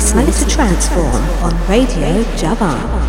Listening to TranceForm on Radio Javan.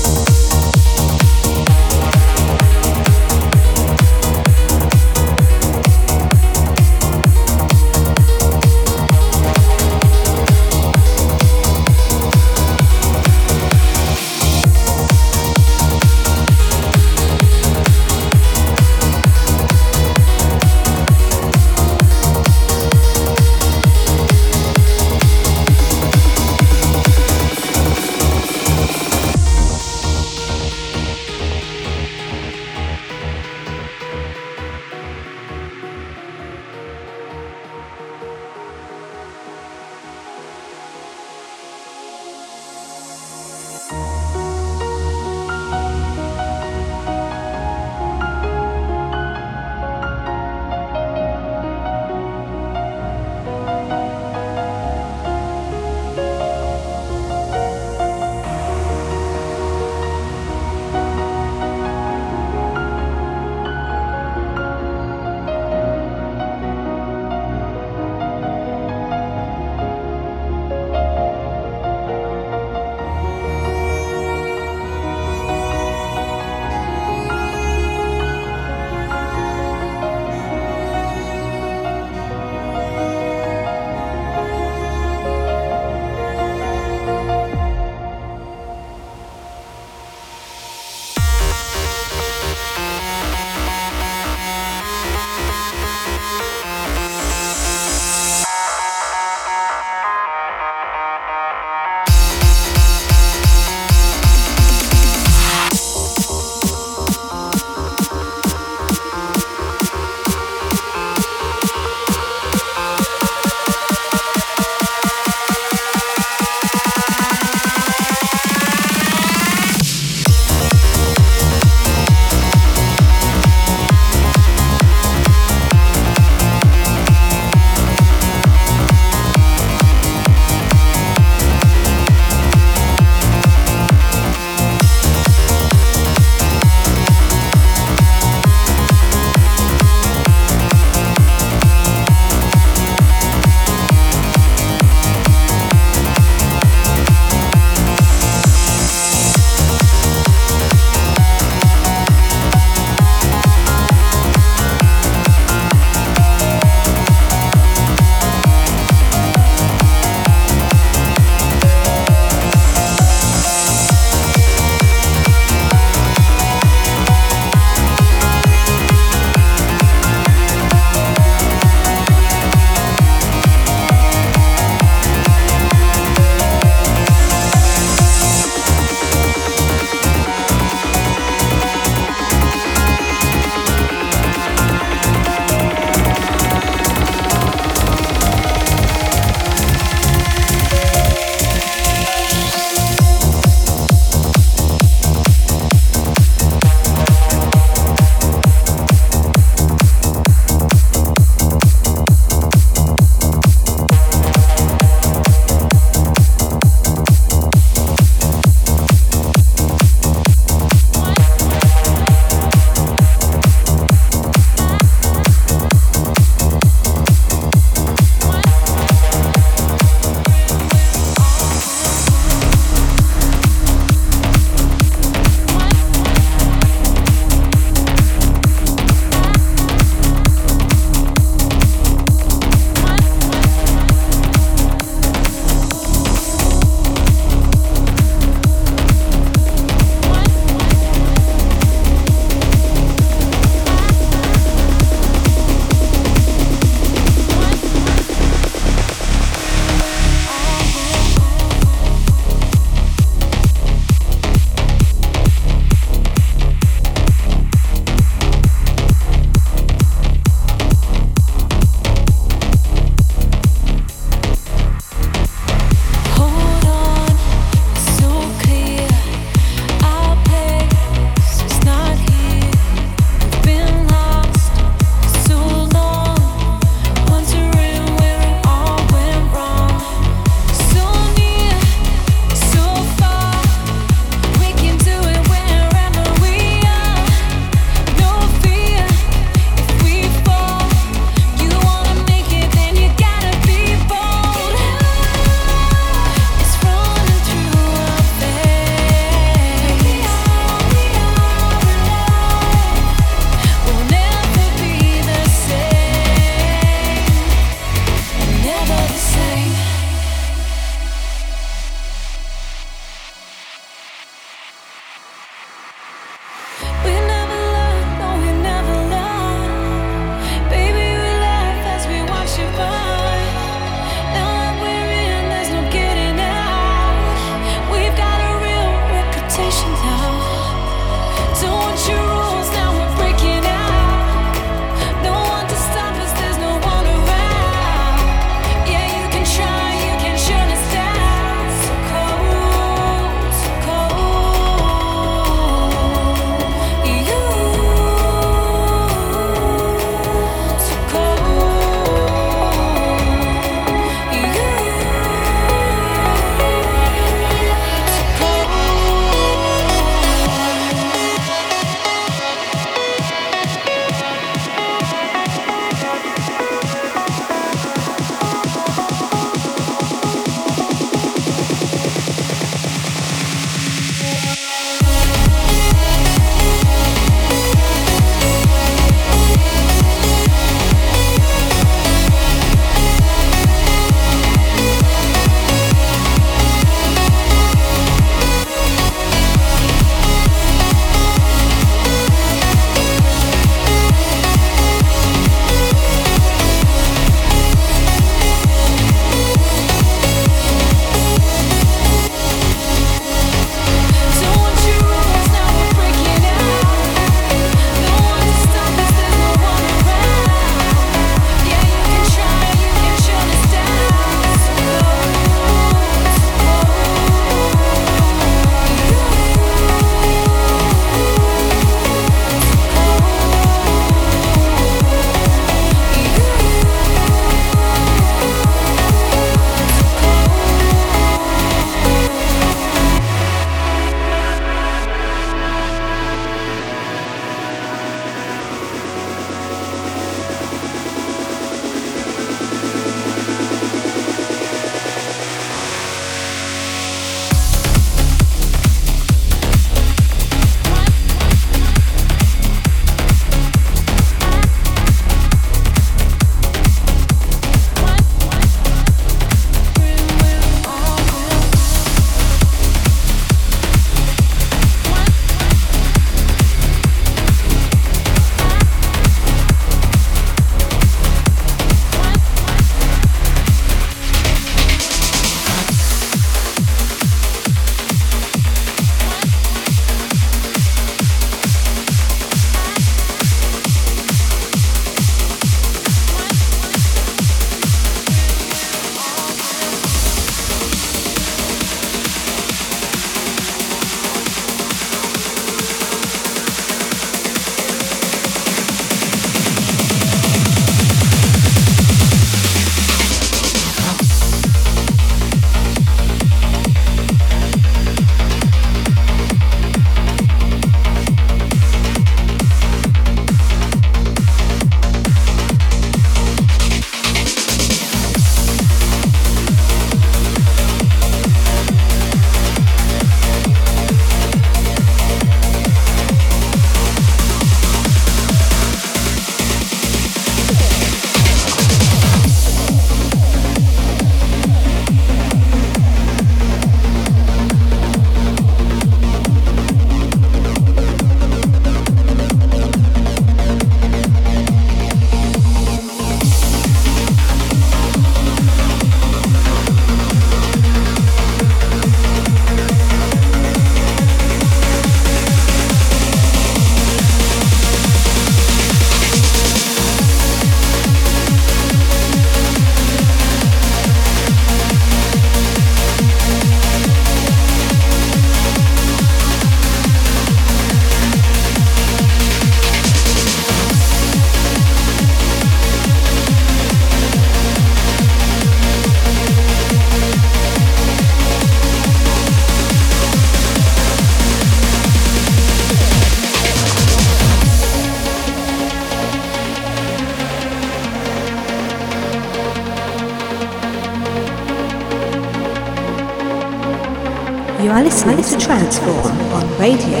TranceForm on Radio.